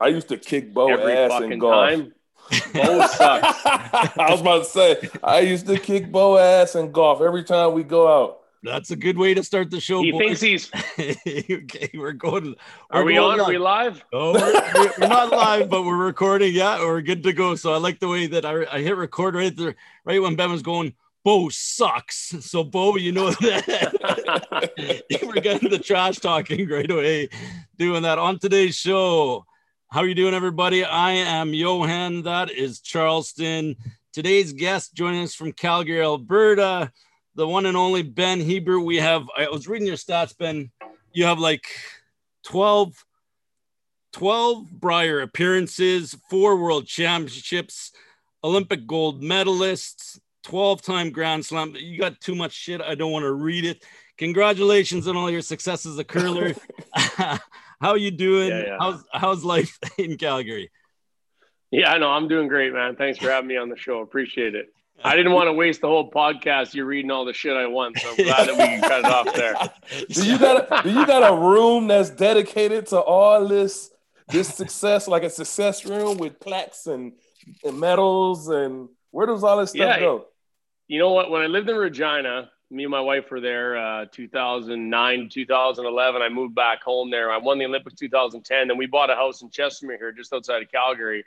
I used to kick Bo every ass in golf. time. Bo sucks. I was about to say I used to kick Bo ass in golf every time we go out. That's a good way to start the show. He boys. thinks he's. okay, we're going. Are we're we going on? Are we live? Oh, we're, we're not live, but we're recording. Yeah, we're good to go. So I like the way that I, I hit record right there, right when Ben was going. Bo sucks. So Bo, you know that we're getting the trash talking right away, doing that on today's show. How are you doing, everybody? I am Johan. That is Charleston. Today's guest joining us from Calgary, Alberta the one and only Ben Hebert. We have, I was reading your stats, Ben. You have like 12, 12 Brier appearances, four world championships, Olympic gold medalists, 12 time Grand Slam. You got too much shit. I don't want to read it. Congratulations on all your success as a curler. How are you doing? Yeah, yeah. How's how's life in Calgary? Yeah, I know. I'm doing great, man. Thanks for having me on the show. Appreciate it. I didn't want to waste the whole podcast. You're reading all the shit I want, so I'm glad that we can cut it off there. Do you got a, do you got a room that's dedicated to all this this success, like a success room with plaques and, and medals and where does all this stuff Yeah. go? You know what? When I lived in Regina, me and my wife were there uh, 2009, 2011. I moved back home there. I won the Olympics 2010. Then we bought a house in Chestermere here, just outside of Calgary.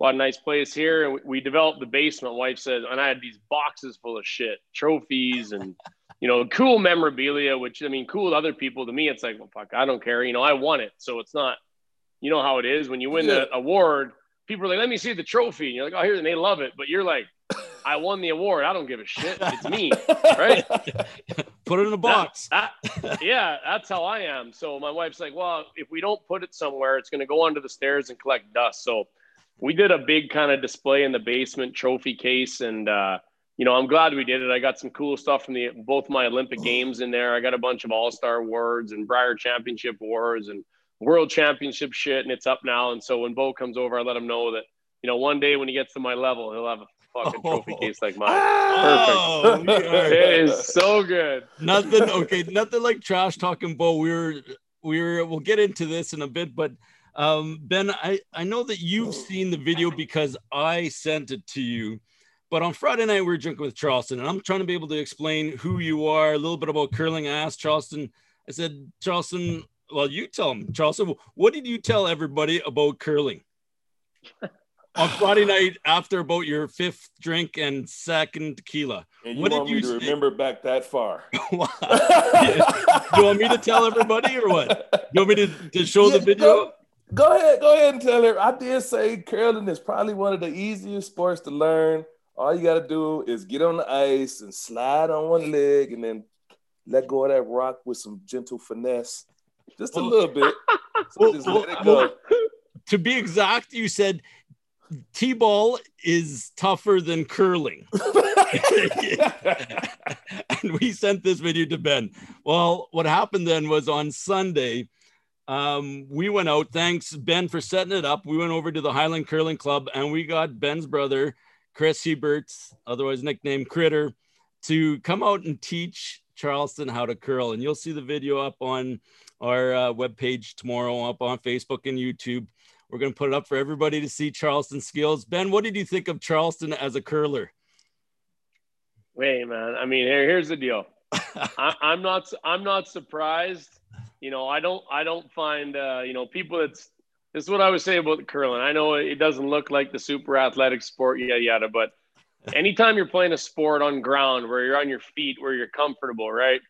Bought a nice place here, and we- we developed the basement. Wife said, and I had these boxes full of shit, trophies, and you know, cool memorabilia. Which I mean, cool to other people. To me, it's like, well, fuck, I don't care. You know, I won it, so it's not. You know how it is when you win Yeah. the award. People are like, "Let me see the trophy," and you're like, "Oh, here," and they love it. But you're like, "I won the award. I don't give a shit. It's me." Right? Put it in a box. That- that- yeah, that's how I am. So my wife's like, well, if we don't put it somewhere, it's going to go under the stairs and collect dust. So we did a big kind of display in the basement trophy case. And, uh, you know, I'm glad we did it. I got some cool stuff from the both my Olympic games in there. I got a bunch of All Star awards and Brier Championship awards and World Championship shit, and it's up now. And so when Bo comes over, I let him know that you know one day when he gets to my level, he'll have a fucking trophy Oh. case like mine. Oh, we are- It is so good. nothing okay nothing like trash talking bo we're we're we'll get into this in a bit but um ben i i know that you've seen the video because i sent it to you but on friday night we were drinking with charleston and i'm trying to be able to explain who you are a little bit about curling i asked charleston i said charleston well you tell him charleston what did you tell everybody about curling on friday night after about your fifth drink and second tequila And you What did want me you to remember back that far? Wow. you want me to tell everybody or what? You want me to, to show the video? Go, go ahead, go ahead and tell her. I did say curling is probably one of the easiest sports to learn. All you got to do is get on the ice and slide on one leg, and then let go of that rock with some gentle finesse, just a little bit. So well, just let it go. To be exact, you said T-ball is tougher than curling. and we sent this video to Ben. Well, what happened then was on Sunday, um, we went out. Thanks, Ben, for setting it up. We went over to the Highland Curling Club and we got Ben's brother, Chris Hebert, otherwise nicknamed Critter, to come out and teach Charleston how to curl. And you'll see the video up on our uh, webpage tomorrow, up on Facebook and YouTube. We're going to put it up for everybody to see Charleston skills. Ben, what did you think of Charleston as a curler? Wait, man. I mean, here, here's the deal. I, I'm not. I'm not surprised. You know, I don't. I don't find. Uh, you know, people. That's. This is what I was saying about the curling. I know it doesn't look like the super athletic sport, yada yada. But anytime you're playing a sport on ground where you're on your feet, where you're comfortable, right?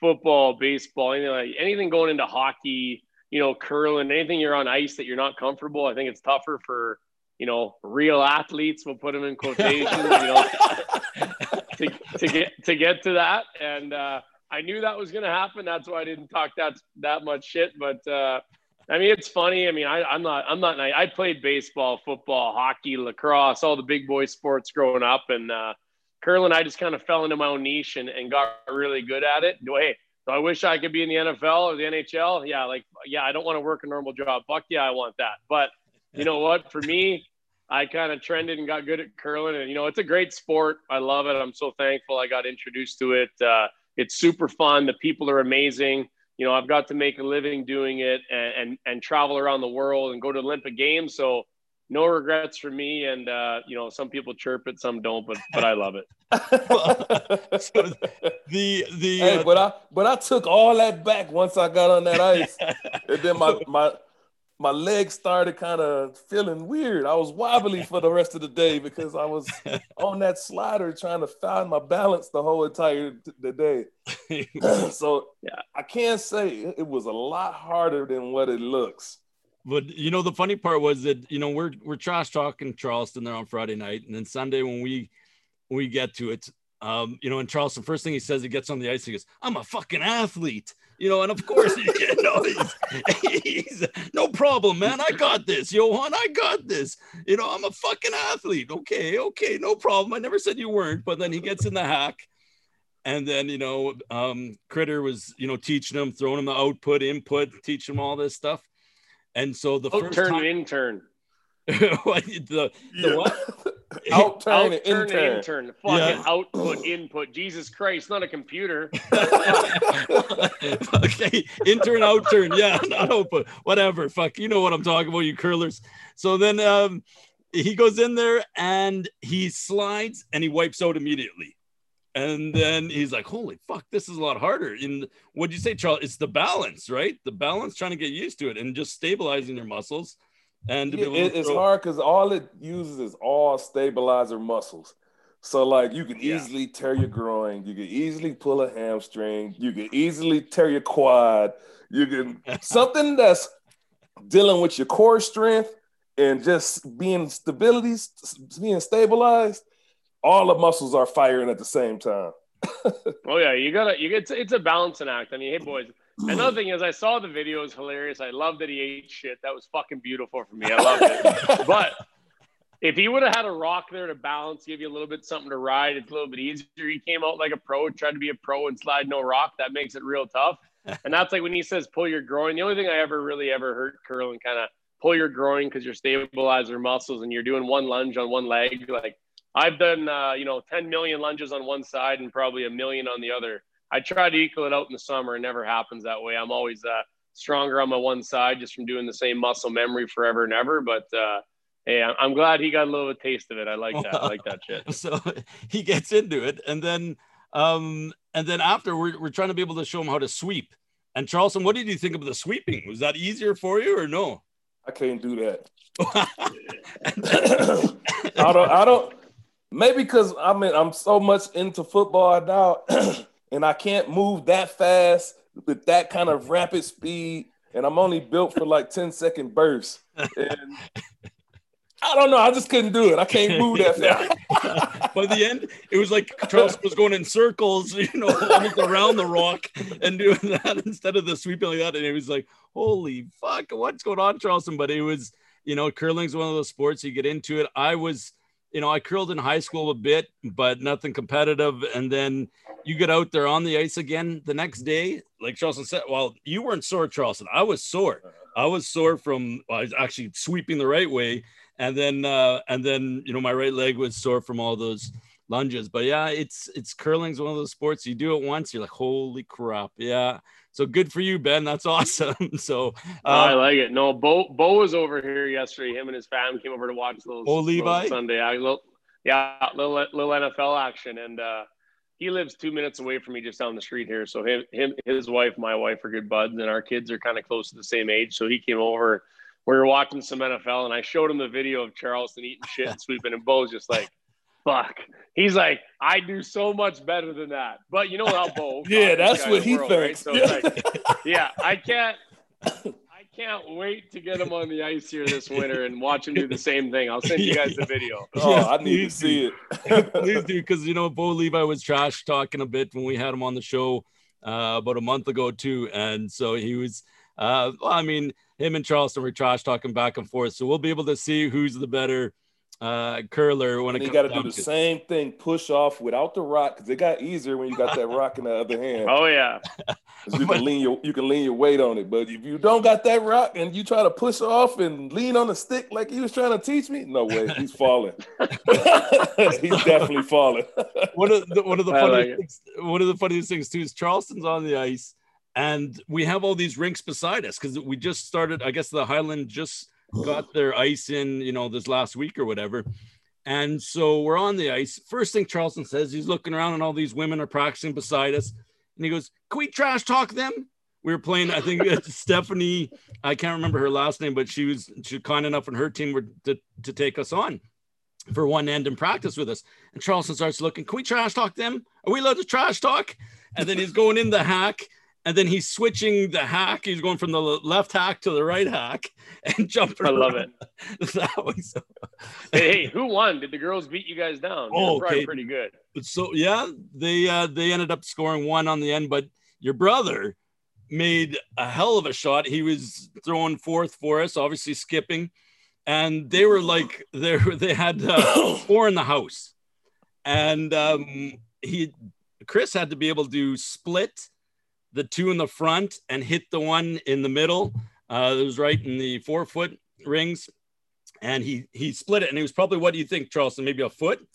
Football, baseball, anything like anything going into hockey, you know, curling, anything you're on ice that you're not comfortable. I think it's tougher for you know real athletes. We'll put them in quotations. you know, to, to get to get to that and uh, i knew that was going to happen that's why i didn't talk that that much shit but uh, i mean it's funny i mean I, i'm not i'm not i played baseball football hockey lacrosse all the big boy sports growing up and uh, curling i just kind of fell into my own niche and, and got really good at it hey, do i wish i could be in the nfl or the nhl yeah like yeah i don't want to work a normal job fuck yeah i want that but you know what for me I kind of trended and got good at curling, and you know, it's a great sport. I love it. I'm so thankful I got introduced to it. Uh, it's super fun. The people are amazing. you know, I've got to make a living doing it and and, and travel around the world and go to Olympic Games. So no regrets for me. And uh, you know, some people chirp it, some don't, but but I love it. So the the Hey, uh, but I but I took all that back once I got on that ice, and then my my my legs started kind of feeling weird. I was wobbly for the rest of the day because I was on that slider trying to find my balance the whole entire t- the day. so Yeah. I can't say it it was a lot harder than what it looks. But you know, the funny part was that you know we're we're trash talking Charleston there on Friday night, and then Sunday when we when we get to it, um, you know, in Charleston, first thing he says, he gets on the ice, he goes, "I'm a fucking athlete," you know, and of course, you know, he's, he's no problem, man. I got this, Johan. I got this. You know, I'm a fucking athlete. Okay, okay, no problem. I never said you weren't, but then he gets in the hack. And then, you know, um, Critter was, you know, teaching him, throwing him the output, input, teaching him all this stuff. And so the first Outturn time, intern. what, the, the what? Out turn and Outturn intern. intern. Fucking Yeah. output input. Jesus Christ, not a computer. okay, intern, outturn, yeah, not output, whatever. Fuck, you know what I'm talking about, you curlers. So then um, he goes in there and he slides and he wipes out immediately. And then he's like, "Holy fuck, this is a lot harder." And what'd you say, Charles? It's the balance, right? The balance, trying to get used to it, and just stabilizing your muscles. And to be Yeah, able to it- it's hard because all it uses is all stabilizer muscles. So like you can Yeah. easily tear your groin, you can easily pull a hamstring, you can easily tear your quad. You can something that's dealing with your core strength and just being stability, being stabilized. All the muscles are firing at the same time. Oh yeah, you gotta you get it's, it's a balancing act. I mean, hey boys. Another thing is I saw the video, it was hilarious. I love that he ate shit. That was fucking beautiful for me. I loved it. but if he would have had a rock there to balance, give you a little bit something to ride, it's a little bit easier. He came out like a pro, tried to be a pro and slide no rock. That makes it real tough. And that's like when he says pull your groin. The only thing I ever really ever heard curl and kind of pull your groin because you're stabilizing muscles and you're doing one lunge on one leg. Like I've done, uh, you know, 10 million lunges on one side and probably a million on the other. I try to equal it out in the summer. It never happens that way. I'm always uh, stronger on my one side just from doing the same muscle memory forever and ever. But uh, hey, I'm- I'm glad he got a little taste of it. I like that. I like that shit. so he gets into it and then um and then after we're, we're trying to be able to show him how to sweep and charleston what did you think of the sweeping was that easier for you or no I can't do that. I don't. I don't. Maybe because I mean I'm so much into football now, and I can't move that fast with that kind of rapid speed, and I'm only built for like 10 second bursts. And I don't know. I just couldn't do it. I can't move that fast. by the end it was like charleston was going in circles you know around the rock and doing that instead of the sweeping like that and it was like holy fuck what's going on charleston but it was you know curling's one of those sports you get into it i was you know i curled in high school a bit but nothing competitive. And then you get out there on the ice again the next day. Like charleston said well you weren't sore charleston. I was sore. I was sore from well, i was actually sweeping the right way. And then uh and then you know my right leg was sore from all those lunges but yeah it's it's curling's one of those sports you do it once you're like holy crap yeah so good for you ben that's awesome so I uh, like it. No, Bo Bo was over here yesterday. Him and his family came over to watch those. Oh, Levi? Sunday, I, little, yeah, little little NFL action, and uh, he lives two minutes away from me, just down the street here. So him, him, his wife, my wife are good buds, and our kids are kind of close to the same age. So he came over. We were watching some NFL, and I showed him the video of Charleston eating shit and sweeping, and Bo's just like. Fuck. He's like, I do so much better than that. But you know how Bo. Yeah, that's what he world, right? thinks. So it's like, yeah, I can't. I can't wait to get him on the ice here this winter and watch him do the same thing. I'll send you guys the video. Oh, Yes, I need to see it. please do because you know bo levi was trash talking a bit when we had him on the show uh, about a month ago too and so he was uh, well, i mean him and charleston were trash talking back and forth so we'll be able to see who's the better uh, curler when it You got to do the it. same thing, push off without the rock, because it got easier when you got that rock in the other hand. Oh yeah You can lean your you can lean your weight on it, but if you don't got that rock and you try to push off and lean on the stick like he was trying to teach me, no way, he's falling. he's definitely falling. one of the one of the I funniest like things, one of the funniest things too is Charleston's on the ice and we have all these rinks beside us because we just started. I guess the Highland just got their ice in, you know, this last week or whatever. And so we're on the ice. First thing Charleston says, he's looking around and all these women are practicing beside us. And he goes, Can we trash talk them? We were playing, I think Stephanie, I can't remember her last name, but she was she kind enough and her team were to, to take us on for one end in practice with us. And Charleston starts looking, Can we trash talk them? Are we allowed to trash talk? And then he's going in the hack and then he's switching the hack. He's going from the left hack to the right hack and jumping. I love it. that was hey, hey, who won? Did the girls beat you guys down? Oh, okay. pretty good. so yeah, they uh, they ended up scoring one on the end, but your brother made a hell of a shot. He was throwing fourth for us, obviously skipping, and they were like they they had uh, four in the house, and um, he Chris had to be able to split the two in the front and hit the one in the middle. Uh, it was right in the four foot rings, and he he split it, and it was probably what do you think, Charleston? Maybe a foot.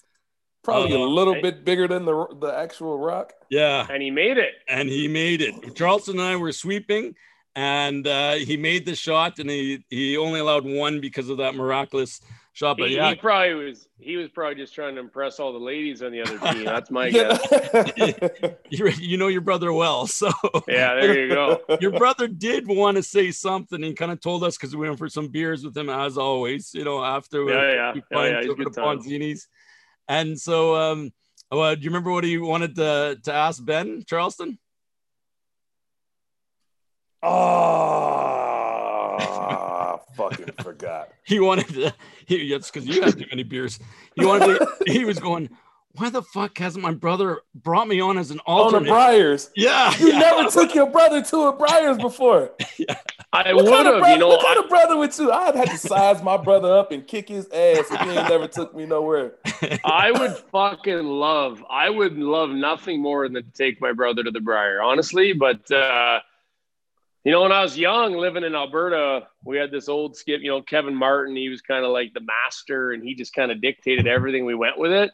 Probably Uh, a little hey. bit bigger than the the actual rock. Yeah, And he made it. and he made it. Charleston and I were sweeping, and uh, he made the shot, and he he only allowed one because of that miraculous shot. But He, yeah, he probably was. He was probably just trying to impress all the ladies on the other team. That's my guess. you, you know your brother well, so Yeah, there you go. your brother did want to say something. He kind of told us because we went for some beers with him, as always. You know, after we- Yeah, yeah. we find yeah, he's some the. Ponzinis. And so, um, well, do you remember what he wanted to to ask Ben Charleston? oh, fucking forgot. He wanted to. He, that's because you had too many beers. He wanted. To, he was going. Why the fuck hasn't my brother brought me on as an On the alternate? Briers. yeah, You yeah. never took your brother to a Briers before. I What would kind of have, brother, you know. what kind I, of brother would you? I'd have to size my brother up and kick his ass if he never took me nowhere. I would fucking love. I would love nothing more than to take my brother to the Brier, honestly. But uh, you know, when I was young, living in Alberta, we had this old skip. You know, Kevin Martin. He was kind of like the master, and he just kind of dictated everything. We went with it.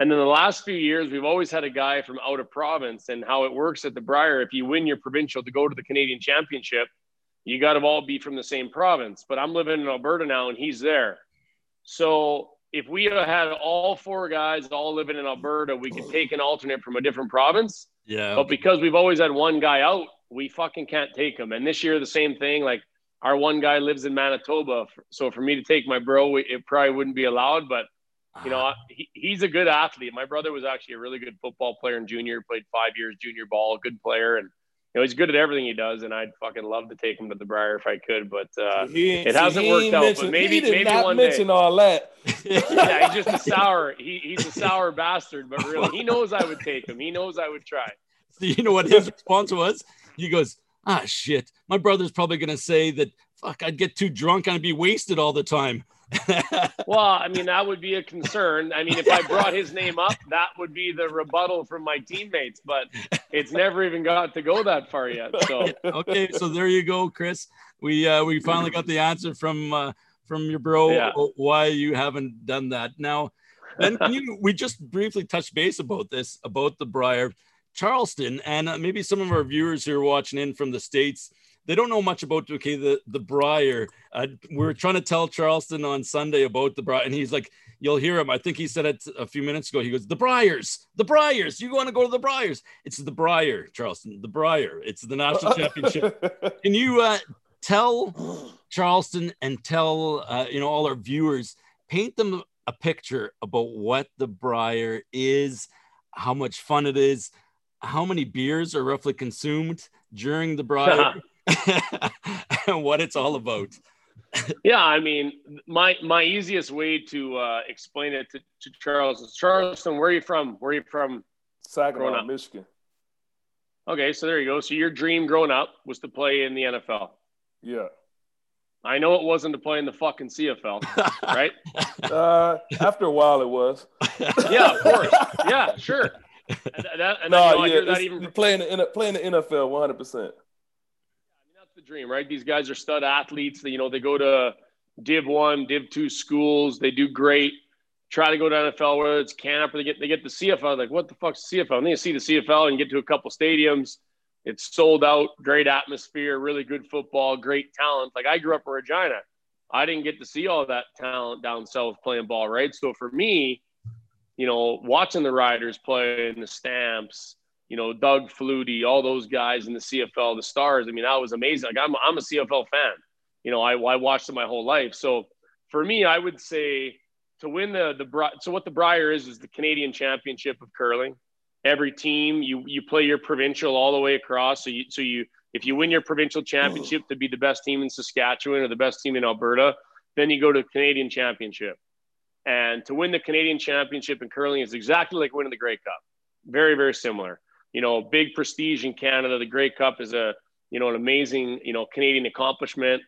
And then the last few years, we've always had a guy from out of province. And how it works at the Brier, if you win your provincial to go to the Canadian Championship, you got to all be from the same province. But I'm living in Alberta now, and he's there. So if we had all four guys all living in Alberta, we could take an alternate from a different province. yeah. But because we've always had one guy out, we fucking can't take him. And this year, the same thing. Like our one guy lives in Manitoba, so for me to take my bro, it probably wouldn't be allowed. But you know, he, he's a good athlete. My brother was actually a really good football player in junior. Played five years junior ball, good player, and you know he's good at everything he does. And I'd fucking love to take him to the Brier if I could, but uh, He it hasn't worked out, but maybe- he did maybe not one day. mention all that. yeah, he's just a sour. He, he's a sour bastard, but really, he knows I would take him. He knows I would try. So you know what his response was? He goes, "Ah, shit. My brother's probably gonna say that. Fuck, I'd get too drunk and I'd be wasted all the time." Well, I mean, that would be a concern. I mean, if I brought his name up, that would be the rebuttal from my teammates, but it's never even got to go that far yet. So, okay, so there you go, Chris. We uh, we finally got the answer from uh, from your bro Yeah. why you haven't done that. Now, then can you, we just briefly touched base about this about the Brier, Charleston, and uh, maybe some of our viewers who are watching in from the states. They don't know much about okay the the Brier. Uh, we are trying to tell Charleston on Sunday about the Brier, and he's like, "You'll hear him." I think he said it a few minutes ago. He goes, "The Briers, the Briers. You want to go to the Briers? It's the Brier, Charleston, the Brier. It's the national championship." Can you uh, tell Charleston and tell uh, you know all our viewers, paint them a picture about what the Brier is, how much fun it is, how many beers are roughly consumed during the Brier, and what it's all about. yeah, I mean, my my easiest way to uh, explain it to, to Charles is Charleston. Where are you from? Where are you from? Growing Saginaw. Michigan. Okay, so there you go. So your dream growing up was to play in the NFL. Yeah. I know it wasn't to play in the fucking CFL, right? Uh, after a while, it was. yeah, of course. Yeah, sure. And, that, and No, you know, I yeah, that even playing the playing the NFL 100. percent I mean, that's the dream, right? These guys are stud athletes. They, you know, they go to Div One, Div Two schools. They do great. Try to go to NFL, whether it's camp or they get they get the CFL. Like, what the fuck's the CFL? And they see the CFL and get to a couple stadiums. it's sold out, great atmosphere, really good football, great talent. Like I grew up in Regina. I didn't get to see all that talent down south playing ball, right? So for me, you know, watching the Riders play in the Stamps, you know, Doug Flutie, all those guys in the CFL, the Stars. I mean, that was amazing. Like I'm, I'm a CFL fan. You know, I, I watched it my whole life. So for me, I would say to win the the so what the Brier is is the Canadian Championship of curling. Every team you you play your provincial all the way across. So you so you if you win your provincial championship to be the best team in Saskatchewan or the best team in Alberta, then you go to the Canadian Championship. And to win the Canadian Championship in curling is exactly like winning the Grey Cup. Very very similar. You know, big prestige in Canada. The Grey Cup is a you know an amazing you know Canadian accomplishment.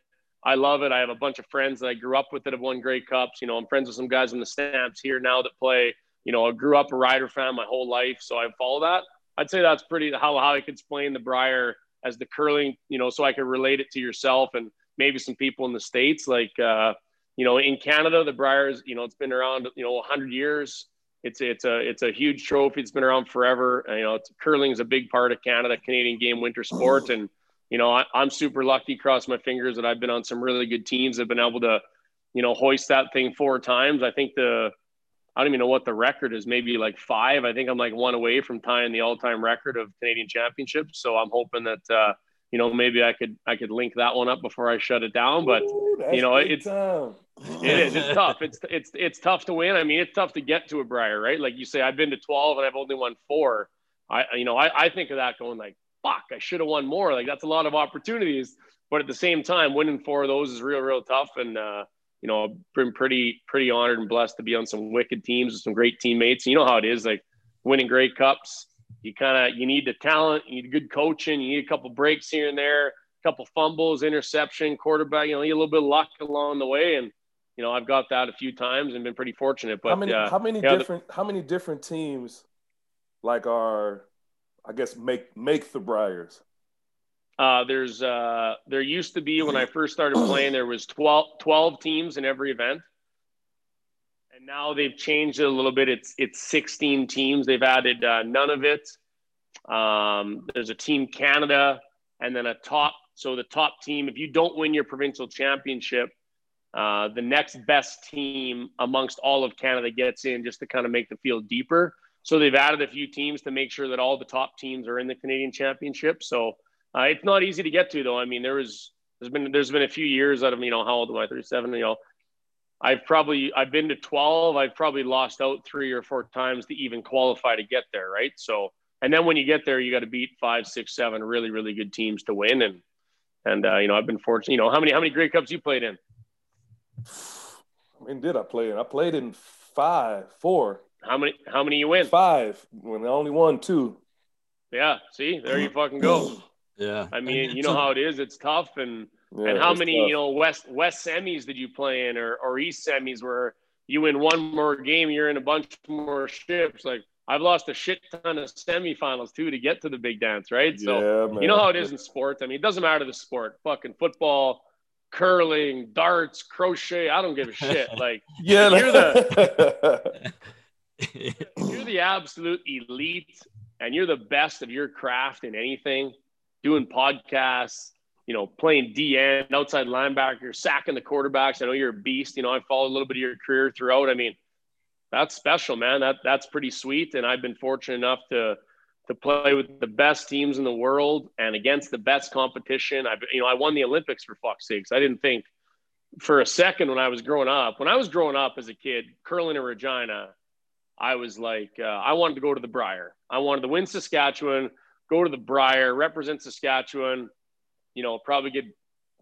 I love it. I have a bunch of friends that I grew up with that have won Grey Cups. You know, I'm friends with some guys in the Stamps here now that play. You know, I grew up a Rider fan my whole life, so I follow that. I'd say that's pretty how how I could explain the Brier as the curling. You know, so I could relate it to yourself and maybe some people in the states. Like, uh, you know, in Canada, the Briers. You know, it's been around. You know, 100 years. It's it's a it's a huge trophy. It's been around forever. And, you know, curling is a big part of Canada, Canadian game, winter sport, and you know, I, am super lucky, cross my fingers that I've been on some really good teams that have been able to, you know, hoist that thing four times. I think the, I don't even know what the record is, maybe like five. I think I'm like one away from tying the all time record of Canadian championships. So I'm hoping that, uh, you know, maybe I could I could link that one up before I shut it down. But Ooh, you know, it's time. It is it's tough. It's it's it's tough to win. I mean, it's tough to get to a Brier, right? Like you say, I've been to 12 and I've only won four. I you know I, I think of that going like fuck, I should have won more. Like that's a lot of opportunities. But at the same time, winning four of those is real, real tough. And uh, you know, I've been pretty, pretty honored and blessed to be on some wicked teams with some great teammates. And you know how it is, like winning great Cups. You kind of you need the talent, you need good coaching, you need a couple breaks here and there, a couple fumbles, interception, quarterback. You know, you a little bit of luck along the way, and you know, I've got that a few times and been pretty fortunate. But how many, uh, how many different, the, how many different teams, like are I guess make make the Briers? Uh, there's uh, there used to be when I first started playing, there was 12, 12 teams in every event, and now they've changed it a little bit. It's it's sixteen teams. They've added uh, Nunavut. Um, there's a team Canada, and then a top. So the top team, if you don't win your provincial championship, uh, the next best team amongst all of Canada gets in, just to kind of make the field deeper. So they've added a few teams to make sure that all the top teams are in the Canadian Championship. So uh, it's not easy to get to, though. I mean, there was there's been there's been a few years out of you know how old am I? 37. You know, I've probably I've been to 12. I've probably lost out three or four times to even qualify to get there, right? So and then when you get there, you got to beat five, six, seven really really good teams to win. And and uh, you know I've been fortunate. You know how many how many Grey Cups you played in? I mean, did I play in? I played in five, four. How many? How many you win? Five. When I only won two. Yeah. See, there you fucking go. yeah. I mean, you know how it is. It's tough, and yeah, and how many tough. you know west west semis did you play in, or or east semis where you win one more game, you're in a bunch more ships. Like I've lost a shit ton of semifinals too to get to the big dance, right? So yeah, you know how it is in sports. I mean, it doesn't matter the sport. Fucking football, curling, darts, crochet. I don't give a shit. Like yeah, you're the you're the absolute elite and you're the best of your craft in anything, doing podcasts, you know, playing DN, outside linebacker, sacking the quarterbacks. I know you're a beast. You know, I followed a little bit of your career throughout. I mean, that's special, man. That that's pretty sweet. And I've been fortunate enough to to play with the best teams in the world and against the best competition. I you know, I won the Olympics for fuck's sakes. I didn't think for a second when I was growing up. When I was growing up as a kid, curling in Regina, I was like, uh, I wanted to go to the Brier. I wanted to win Saskatchewan, go to the Brier, represent Saskatchewan, you know, probably get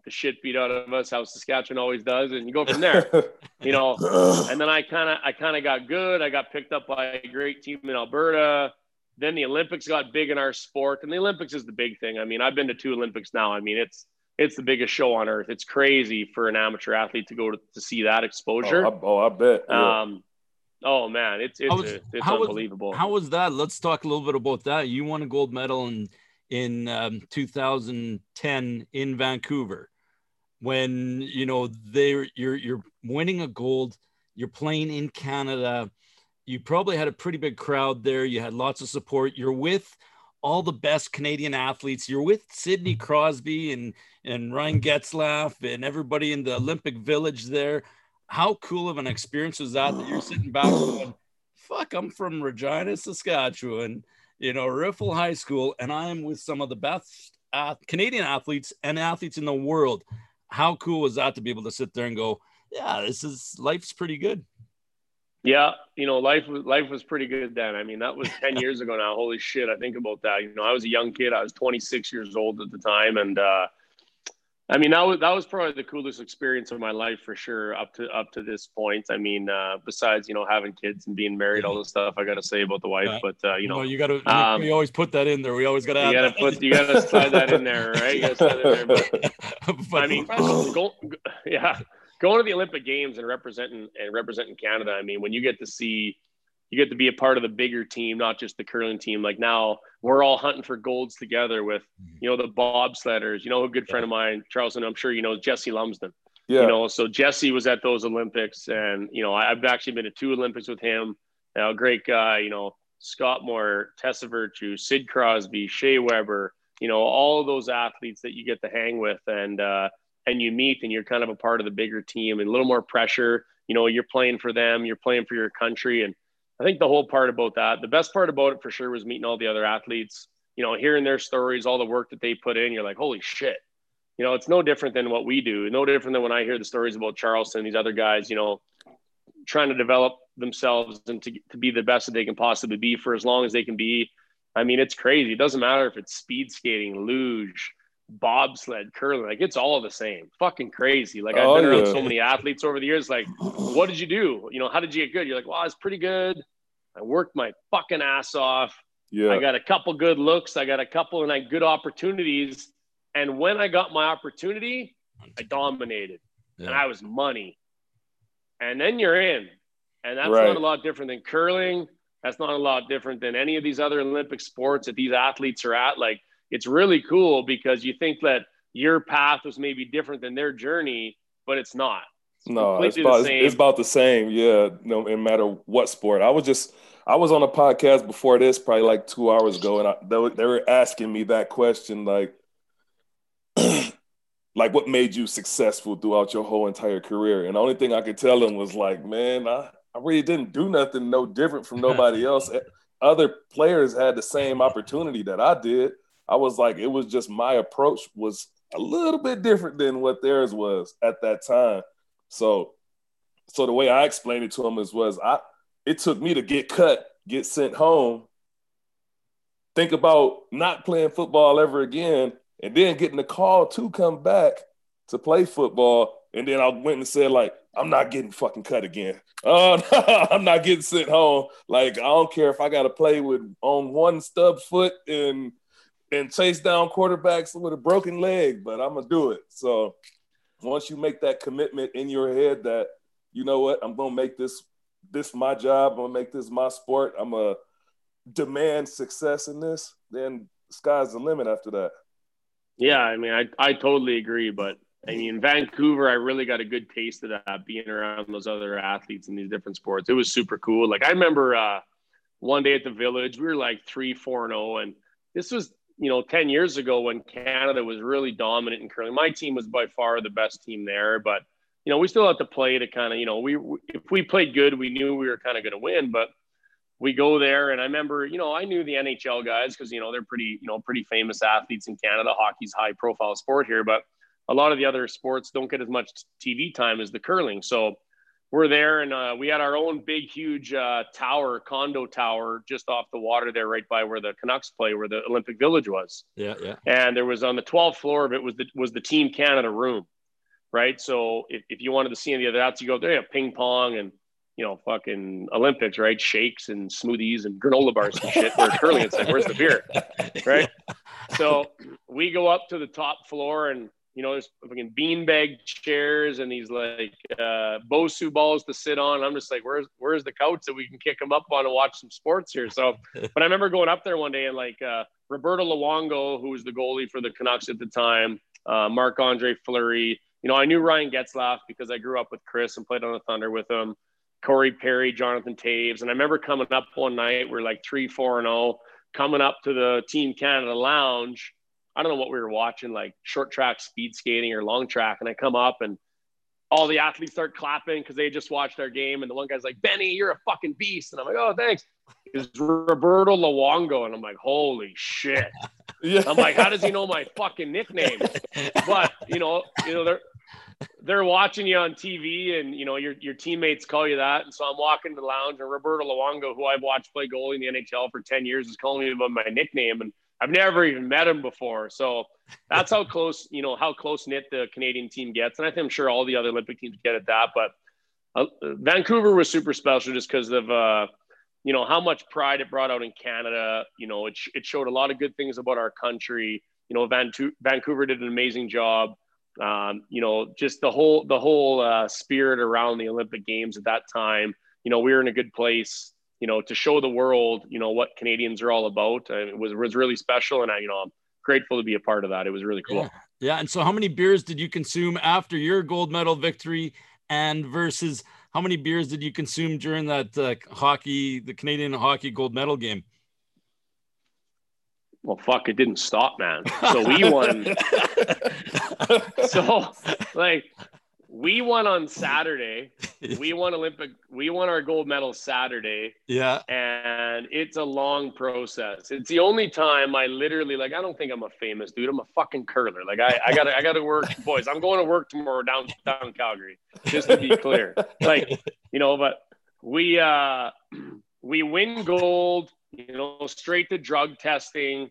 the shit beat out of us, how Saskatchewan always does, and you go from there, you know. And then I kind of, I kind of got good. I got picked up by a great team in Alberta. Then the Olympics got big in our sport, and the Olympics is the big thing. I mean, I've been to two Olympics now. I mean, it's it's the biggest show on earth. It's crazy for an amateur athlete to go to, to see that exposure. Oh, I, oh, I bet. Yeah. Um, Oh man, it's it's, was, it's how unbelievable. Was, how was that? Let's talk a little bit about that. You won a gold medal in in um, 2010 in Vancouver, when you know they you're you're winning a gold. You're playing in Canada. You probably had a pretty big crowd there. You had lots of support. You're with all the best Canadian athletes. You're with Sidney Crosby and and Ryan Getzlaf and everybody in the Olympic Village there. How cool of an experience was that? That you're sitting back going, "Fuck, I'm from Regina, Saskatchewan." You know, Riffel High School, and I'm with some of the best uh, Canadian athletes and athletes in the world. How cool was that to be able to sit there and go, "Yeah, this is life's pretty good." Yeah, you know, life was life was pretty good then. I mean, that was 10 years ago now. Holy shit, I think about that. You know, I was a young kid. I was 26 years old at the time and uh I mean, that was that was probably the coolest experience of my life for sure up to up to this point. I mean, uh besides, you know, having kids and being married, all the stuff I got to say about the wife, yeah. but uh, you know, you got to um, we always put that in there. We always got to You got to put you got to slide that in there, right? You got to slide in there. But, but I mean, go, yeah going to the Olympic Games and representing and representing Canada. I mean, when you get to see, you get to be a part of the bigger team, not just the curling team. Like now, we're all hunting for golds together with, mm-hmm. you know, the bobsledders. You know, a good friend of mine, Charleston. I'm sure you know Jesse Lumsden. Yeah. You know, so Jesse was at those Olympics, and you know, I've actually been to two Olympics with him. Now, great guy. You know, Scott Moir, Tessa Virtue, Sid Crosby, Shea Weber. You know, all of those athletes that you get to hang with, and uh, and you meet and you're kind of a part of the bigger team and a little more pressure. You know, you're playing for them, you're playing for your country. And I think the whole part about that, the best part about it for sure was meeting all the other athletes, you know, hearing their stories, all the work that they put in. You're like, holy shit. You know, it's no different than what we do. No different than when I hear the stories about Charleston, these other guys, you know, trying to develop themselves and to, to be the best that they can possibly be for as long as they can be. I mean, it's crazy. It doesn't matter if it's speed skating, luge, bobsled, curling, like it's all the same. Fucking crazy. Like I've oh, been around yeah. so many athletes over the years. Like, what did you do? You know, how did you get good? You're like, well, I was pretty good. I worked my fucking ass off. Yeah. I got a couple good looks. I got a couple and I good opportunities. And when I got my opportunity, I dominated. Yeah. And I was money. And then you're in. And that's right. not a lot different than curling. That's not a lot different than any of these other Olympic sports that these athletes are at. Like it's really cool because you think that your path was maybe different than their journey, but it's not. It's no, it's about, it's about the same. Yeah, no, no matter what sport. I was just I was on a podcast before this, probably like two hours ago, and I, they, were, they were asking me that question, like, like what made you successful throughout your whole entire career? And the only thing I could tell them was like, man, I, I really didn't do nothing no different from nobody else. Eh, other players had the same opportunity that I did. I was like, it was just my approach was a little bit different than what theirs was at that time. So, so the way I explained it to him is was I it took me to get cut, get sent home, think about not playing football ever again, and then getting the call to come back to play football. And then I went and said, like, I'm not getting fucking cut again. Oh, no, I'm not getting sent home. Like, I don't care if I got to play with on one stub foot and and chase down quarterbacks with a broken leg, but I'm gonna do it. So once you make that commitment in your head that you know what, I'm gonna make this this my job, I'm gonna make this my sport, I'm gonna demand success in this, then sky's the limit after that. Yeah, I mean, I, I totally agree, but I mean, Vancouver, I really got a good taste of that being around those other athletes in these different sports. It was super cool. Like I remember uh, one day at the village, we were like three, four, and oh, and this was you know, 10 years ago when Canada was really dominant in curling, my team was by far the best team there. But, you know, we still have to play to kind of, you know, we, if we played good, we knew we were kind of going to win. But we go there. And I remember, you know, I knew the NHL guys because, you know, they're pretty, you know, pretty famous athletes in Canada. Hockey's high profile sport here. But a lot of the other sports don't get as much TV time as the curling. So, we're there and uh, we had our own big, huge uh, tower, condo tower, just off the water there, right by where the Canucks play, where the Olympic Village was. Yeah, yeah. And there was on the 12th floor of it was the was the Team Canada room, right? So if, if you wanted to see any of the that, you go there, ping pong and you know, fucking Olympics, right? Shakes and smoothies and granola bars and shit. where curling? It's like, where's the beer, right? So we go up to the top floor and you know, there's fucking beanbag chairs and these like uh, Bosu balls to sit on. I'm just like, where's where's the couch that we can kick them up on and watch some sports here? So, but I remember going up there one day and like uh, Roberto Luongo, who was the goalie for the Canucks at the time, uh, Marc Andre Fleury. You know, I knew Ryan Getzlaf because I grew up with Chris and played on the Thunder with him. Corey Perry, Jonathan Toews, and I remember coming up one night. We are like three, four, and zero. Oh, coming up to the Team Canada lounge. I don't know what we were watching, like short track speed skating or long track. And I come up and all the athletes start clapping because they just watched our game. And the one guy's like, Benny, you're a fucking beast. And I'm like, oh, thanks. Is Roberto Luongo. And I'm like, holy shit. Yeah. I'm like, how does he know my fucking nickname? But you know, you know, they're they're watching you on TV and you know your your teammates call you that. And so I'm walking to the lounge and Roberto Luongo, who I've watched play goalie in the NHL for 10 years, is calling me about my nickname. And I've never even met him before. So that's how close, you know, how close knit the Canadian team gets. And I think I'm sure all the other Olympic teams get at that. But uh, Vancouver was super special just because of, uh, you know, how much pride it brought out in Canada. You know, it, it showed a lot of good things about our country. You know, Vancouver did an amazing job. Um, you know, just the whole the whole uh, spirit around the Olympic Games at that time. You know, we were in a good place you know, to show the world, you know, what Canadians are all about. And it was, was really special. And I, you know, I'm grateful to be a part of that. It was really cool. Yeah. yeah. And so how many beers did you consume after your gold medal victory and versus how many beers did you consume during that uh, hockey, the Canadian hockey gold medal game? Well, fuck, it didn't stop, man. So we won. so like we won on Saturday. we won Olympic. We won our gold medal Saturday. Yeah. And it's a long process. It's the only time I literally like. I don't think I'm a famous dude. I'm a fucking curler. Like I, I gotta, I gotta work, boys. I'm going to work tomorrow downtown Calgary. Just to be clear, like you know. But we, uh we win gold. You know, straight to drug testing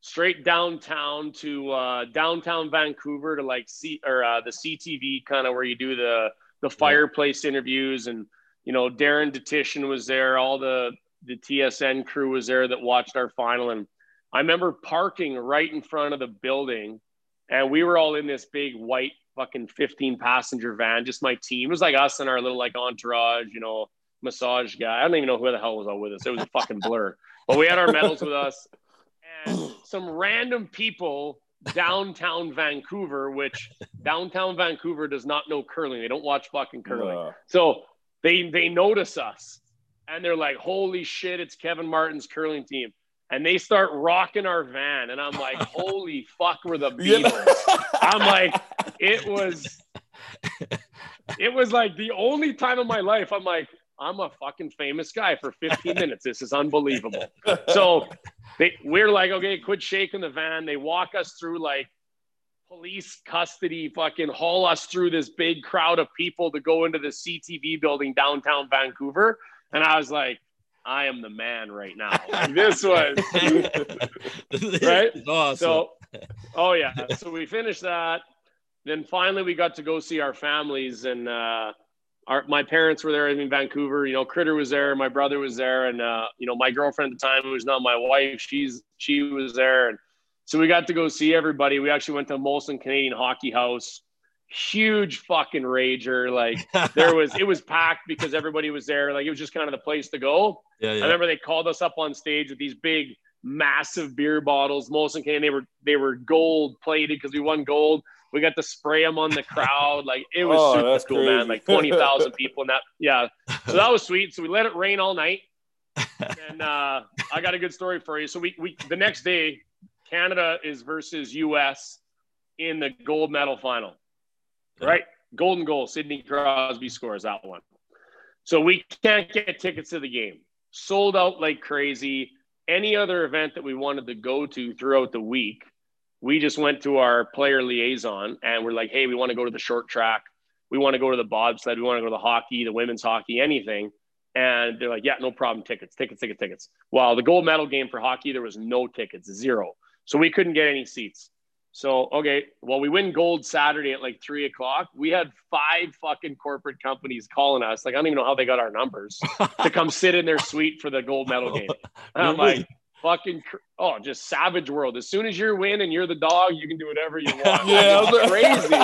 straight downtown to uh, downtown Vancouver to like see or uh, the CTV kind of where you do the the fireplace yeah. interviews and you know Darren Dutchyshen was there, all the the TSN crew was there that watched our final, and I remember parking right in front of the building, and we were all in this big white fucking 15 passenger van, just my team. It was like us and our little like entourage, you know, massage guy. I don't even know who the hell was all with us. It was a fucking blur. But we had our medals with us and some random people downtown Vancouver, which downtown Vancouver does not know curling. They don't watch fucking curling. So they they notice us and they're like, holy shit, it's Kevin Martin's curling team. And they start rocking our van. And I'm like, holy fuck, we're the Beatles. I'm like, it was it was like the only time in my life I'm like, I'm a fucking famous guy for 15 minutes. This is unbelievable. So they, we're like, okay, quit shaking the van. They walk us through like police custody, fucking haul us through this big crowd of people to go into the CTV building downtown Vancouver. And I was like, I am the man right now. this was right. Awesome. So, oh yeah. So we finished that. Then finally, we got to go see our families, and uh, our, my parents were there in Vancouver. You know, Critter was there, my brother was there, and uh, you know, my girlfriend at the time, who was not my wife, she's she was there, and so we got to go see everybody. We actually went to Molson Canadian Hockey House, huge fucking rager. Like there was, it was packed because everybody was there. Like it was just kind of the place to go. Yeah, yeah. I remember they called us up on stage with these big, massive beer bottles. Molson Canadian, they were they were gold plated because we won gold we got to spray them on the crowd. Like it was oh, super cool, crazy. man. Like 20,000 people in that. Yeah. So that was sweet. So we let it rain all night. And uh, I got a good story for you. So we, we, the next day, Canada is versus US in the gold medal final, right? Golden goal. Sidney Crosby scores that one. So we can't get tickets to the game. Sold out like crazy. Any other event that we wanted to go to throughout the week – we just went to our player liaison and we're like, hey, we want to go to the short track. We want to go to the bobsled. We want to go to the hockey, the women's hockey, anything. And they're like, yeah, no problem. Tickets, tickets, tickets, tickets. While the gold medal game for hockey, there was no tickets, zero. So we couldn't get any seats. So, okay, well, we win gold Saturday at like three o'clock. We had five fucking corporate companies calling us. Like, I don't even know how they got our numbers to come sit in their suite for the gold medal game. And I'm like, fucking oh, just savage world. As soon as you're win and you're the dog, you can do whatever you want. yeah, crazy.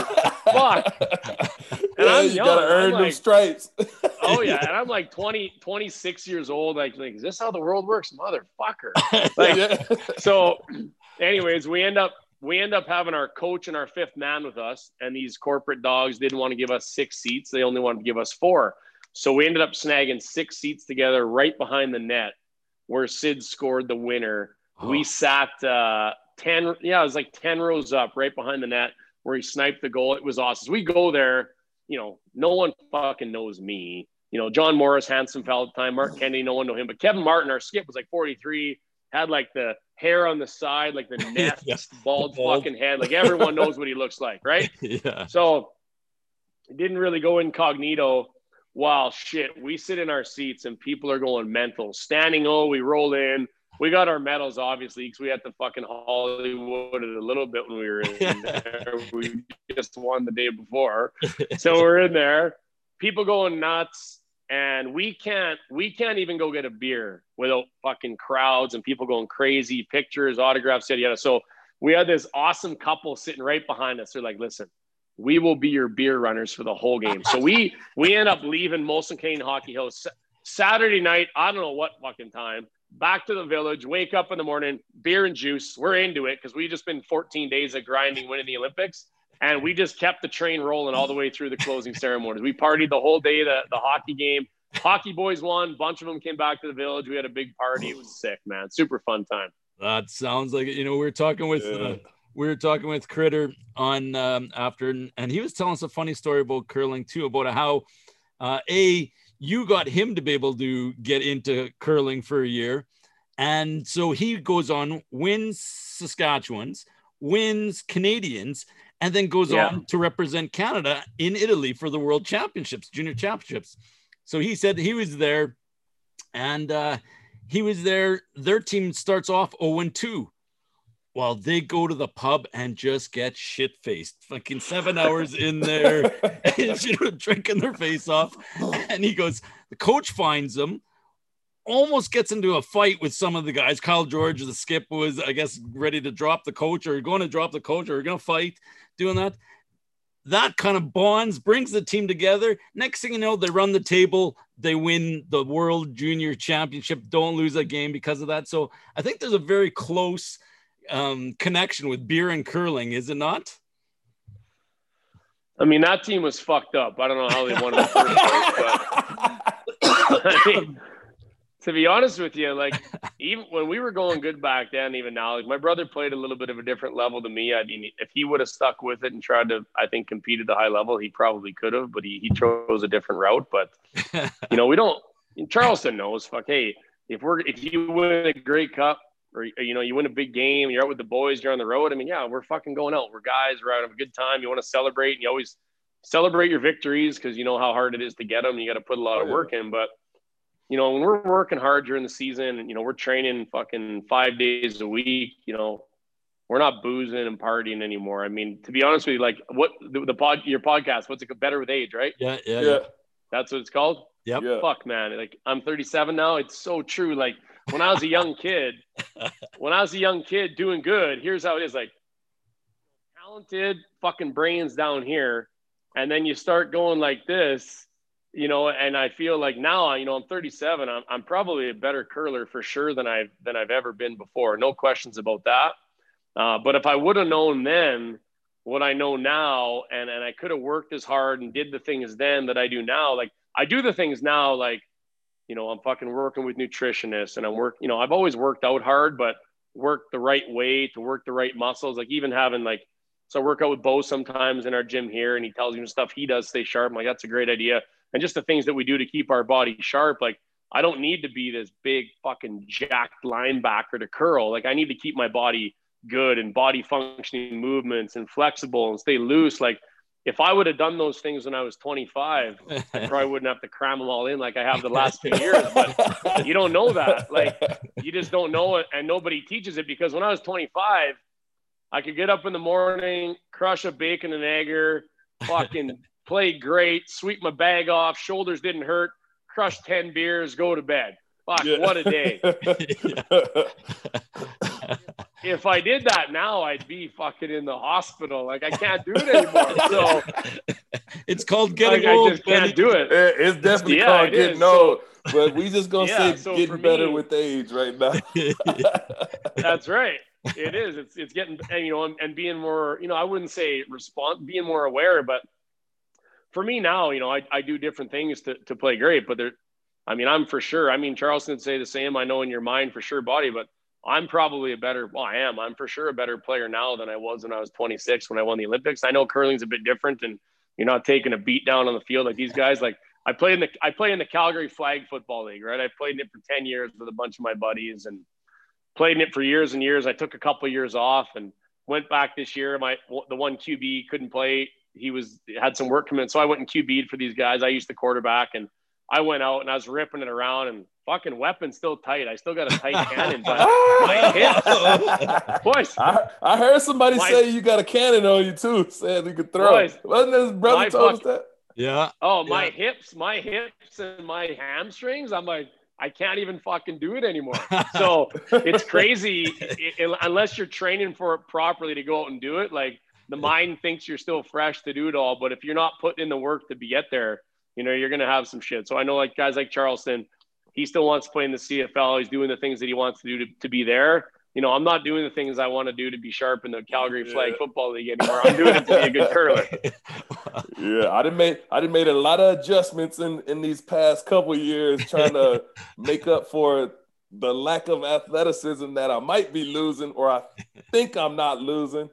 Fuck. And yeah, I'm you young. gotta earn like, them stripes. oh yeah, and I'm like 20, 26 years old. Like, like, is this how the world works, motherfucker? Like, yeah. so, anyways, we end up we end up having our coach and our fifth man with us, and these corporate dogs didn't want to give us six seats; they only wanted to give us four. So we ended up snagging six seats together right behind the net where Sid scored the winner. Oh. We sat uh, 10, yeah, it was like 10 rows up right behind the net where he sniped the goal. It was awesome. So we go there, you know, no one fucking knows me. You know, John Morris, handsome fella at the time, Marc Kennedy, no one knew him. But Kevin Martin, our skip, was like 43, had like the hair on the side, like the net, Yeah. bald, Bald. fucking head. Like everyone knows what he looks like, right? yeah. So it didn't really go incognito. Wow, shit. We sit in our seats and people are going mental. Standing O, we roll in. We got our medals, obviously, because we had to fucking Hollywood it a little bit when we were in there. we just won the day before. So we're in there. People going nuts. And we can't we can't even go get a beer without fucking crowds and people going crazy, pictures, autographs, yada yada. So we had this awesome couple sitting right behind us. They're like, listen, we will be your beer runners for the whole game. So we we end up leaving Molson Canadian Hockey House Sa- Saturday night. I don't know what fucking time. Back to the village. Wake up in the morning. Beer and juice. We're into it because we just been 14 days of grinding, winning the Olympics, and we just kept the train rolling all the way through the closing ceremonies. We partied the whole day. The the hockey game. Hockey boys won. Bunch of them came back to the village. We had a big party. It was sick, man. Super fun time. That sounds like it. You know, we were talking with uh, Yeah. We were talking with Critter on um, after, and he was telling us a funny story about curling too, about how uh, a you got him to be able to get into curling for a year, and so he goes on wins Saskatchewan's, wins Canadians, and then goes Yeah. on to represent Canada in Italy for the World Championships, Junior Championships. So he said he was there, and uh, he was there. Their team starts off 0 2. Well, they go to the pub and just get shit faced. Fucking seven hours in there, you know, drinking their face off. And he goes, the coach finds them, almost gets into a fight with some of the guys. Kyle George, the skip, was, I guess, ready to drop the coach or going to drop the coach or going to fight doing that. That kind of bonds, brings the team together. Next thing you know, they run the table, they win the World Junior Championship, don't lose a game because of that. So I think there's a very close um, connection with beer and curling, is it not? I mean, that team was fucked up. I don't know how they won the first place, but I mean, to be honest with you, like even when we were going good back then, even now, like my brother played a little bit of a different level to me. I mean, if he would have stuck with it and tried to, I think, compete at the high level, he probably could have, but he, he chose a different route. But you know, we don't. Charleston knows. Fuck, hey, if we're if you win a Grey Cup or you know you win a big game, you're out with the boys, you're on the road. I mean, yeah, we're fucking going out. We're guys. We're having a good time. You want to celebrate, and you always celebrate your victories because you know how hard it is to get them. You got to put a lot Oh, of yeah. work in, but you know when we're working hard during the season, and you know we're training fucking five days a week. You know. We're not boozing and partying anymore. I mean, to be honest with you, like what the, the pod, your podcast, what's it better with age, right? Yeah, yeah, yeah, That's what it's called Yep. yeah. fuck man like i'm 37 now it's so true like when i was a young kid when i was a young kid doing good here's how it is like talented fucking brains down here and then you start going like this you know and i feel like now you know i'm 37 i'm, I'm probably a better curler for sure than i've than i've ever been before. No questions about that. Uh, but if i would have known then what i know now and and i could have worked as hard and did the things then that i do now like I do the things now like, you know, I'm fucking working with nutritionists and I'm work, you know, I've always worked out hard, but work the right way to work the right muscles. Like even having like, so I work out with Bo sometimes in our gym here and he tells me stuff he does stay sharp. I'm like, that's a great idea. And just the things that we do to keep our body sharp. Like I don't need to be this big fucking jacked linebacker to curl. Like I need to keep my body good and body functioning movements and flexible and stay loose. Like if I would have done those things when I was 25, I probably wouldn't have to cram them all in like I have the last few years. But you don't know that. Like you just don't know it, and nobody teaches it because when I was 25, I could get up in the morning, crush a bacon and egger, fucking play great, sweep my bag off, shoulders didn't hurt, crush 10 beers, go to bed. Fuck, Yeah. what a day. If I did that now, I'd be fucking in the hospital. Like I can't do it anymore. So it's called like, getting I old. just can't do it. It- it's definitely Yeah, called it getting is. old, but we just gonna Yeah, say so getting better me- with age right now. That's right. It is. It's it's getting and you know and, and being more. You know, I wouldn't say respond being more aware, but for me now, you know, I, I do different things to, to play great, but there I mean, I'm for sure. I mean, Charleston would say the same. I know in your mind for sure, body, but I'm probably a better. Well, I am. I'm for sure a better player now than I was when I was 26 when I won the Olympics. I know curling's a bit different, and you're not taking a beat down on the field like these guys. Like I play in the I play in the Calgary Flag Football League, right? I played in it for 10 years with a bunch of my buddies and played in it for years and years. I took a couple years off and went back this year. My the one QB couldn't play. He was had some work coming, so I went and QB'd for these guys. I used the quarterback and I went out and I was ripping it around and fucking weapon still tight. I still got a tight cannon, but my hips, boys. I, I heard somebody my, say you got a cannon on you too, saying you could throw. Boys, Wasn't his brother told fuck, us that? Yeah. Oh, my yeah. hips, my hips and my hamstrings. I'm like, I can't even fucking do it anymore. So it's crazy it, it, unless you're training for it properly to go out and do it. Like the mind thinks you're still fresh to do it all, but if you're not putting in the work to be get there, you know, you're gonna have some shit. So I know like guys like Charleston, he still wants to play in the CFL. He's doing the things that he wants to do to, to be there. You know, I'm not doing the things I want to do to be sharp in the Calgary Flag yeah. Football League anymore. I'm doing it to be a good curler. yeah, I didn't make I didn't made a lot of adjustments in in these past couple years trying to make up for the lack of athleticism that I might be losing or I think I'm not losing